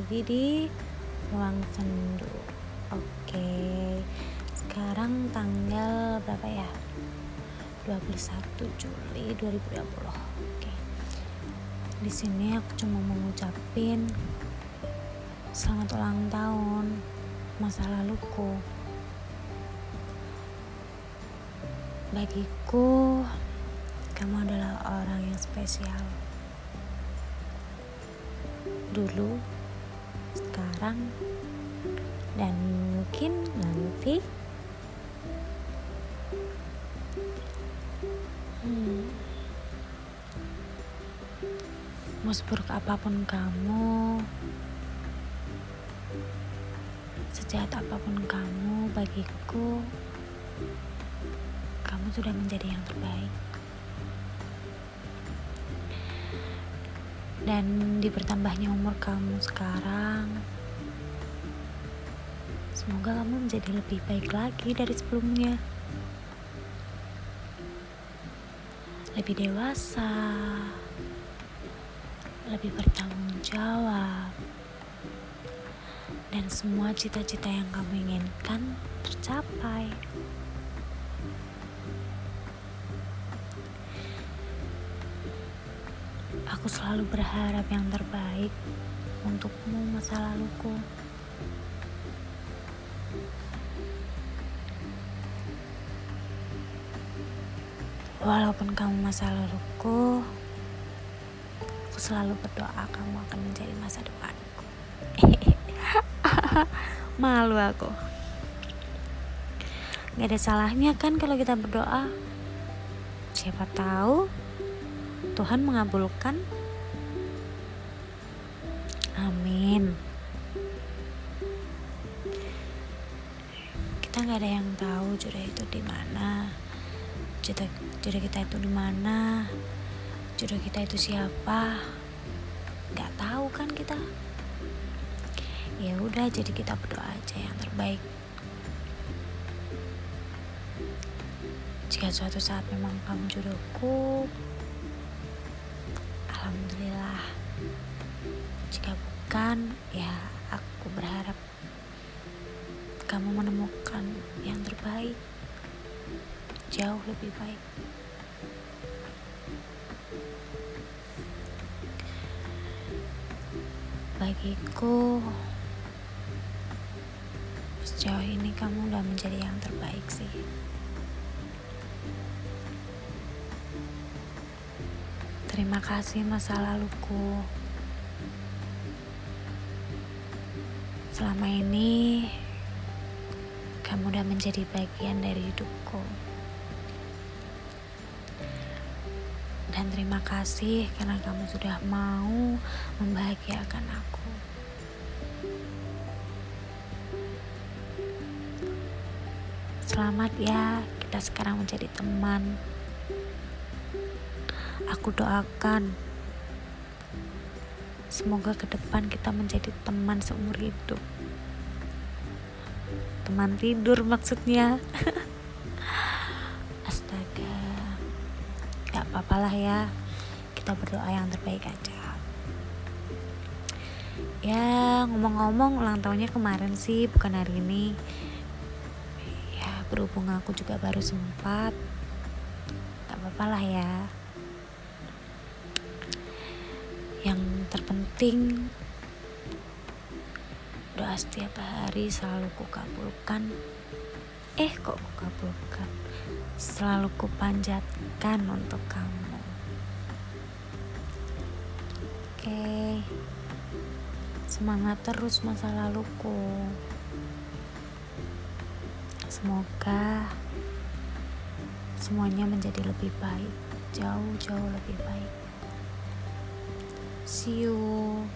lagi di ruang sendu. Oke sekarang tanggal berapa ya? 21 Juli 2020 oke di sini aku cuma mau ngucapin selamat ulang tahun masa laluku. Bagiku kamu adalah orang yang spesial. Dulu, sekarang, dan mungkin nanti. Hmm. Mau seburuk apa pun kamu, sejahat apa pun kamu bagiku, kamu sudah menjadi yang terbaik. dan di bertambahnya umur kamu sekarang semoga kamu menjadi lebih baik lagi dari sebelumnya lebih dewasa lebih bertanggung jawab dan semua cita-cita yang kamu inginkan tercapai. Aku selalu berharap yang terbaik untukmu masa laluku. Walaupun kamu masa laluku, aku selalu berdoa kamu akan menjadi masa depanku. Malu aku. Gak ada salahnya kan kalau kita berdoa. Siapa tahu Tuhan mengabulkan. Amin. Kita nggak ada yang tahu jodoh itu di mana. Jodoh, jodoh kita itu di mana. Jodoh kita itu siapa? Nggak tahu kan kita. Ya udah, jadi kita berdoa aja yang terbaik. Jika suatu saat memang kamu jodohku, Alhamdulillah Jika bukan Ya aku berharap Kamu menemukan yang terbaik Jauh lebih baik Bagiku Sejauh ini kamu udah menjadi yang terbaik sih Terima kasih masa laluku. Selama ini kamu udah menjadi bagian dari hidupku. Dan terima kasih karena kamu sudah mau membahagiakan aku. Selamat ya, kita sekarang menjadi teman. Aku doakan semoga ke depan kita menjadi teman seumur hidup. Teman tidur maksudnya. Gak apa-apa lah ya. Kita berdoa yang terbaik aja. Ya, ngomong-ngomong ulang tahunnya kemarin sih, bukan hari ini. Ya, berhubung aku juga baru sempat. Gak apa-apa lah ya yang terpenting doa setiap hari selalu kukabulkan eh kok kukabulkan selalu kupanjatkan untuk kamu. Oke. Semangat terus masa laluku. Semoga semuanya menjadi lebih baik jauh-jauh lebih baik. See you.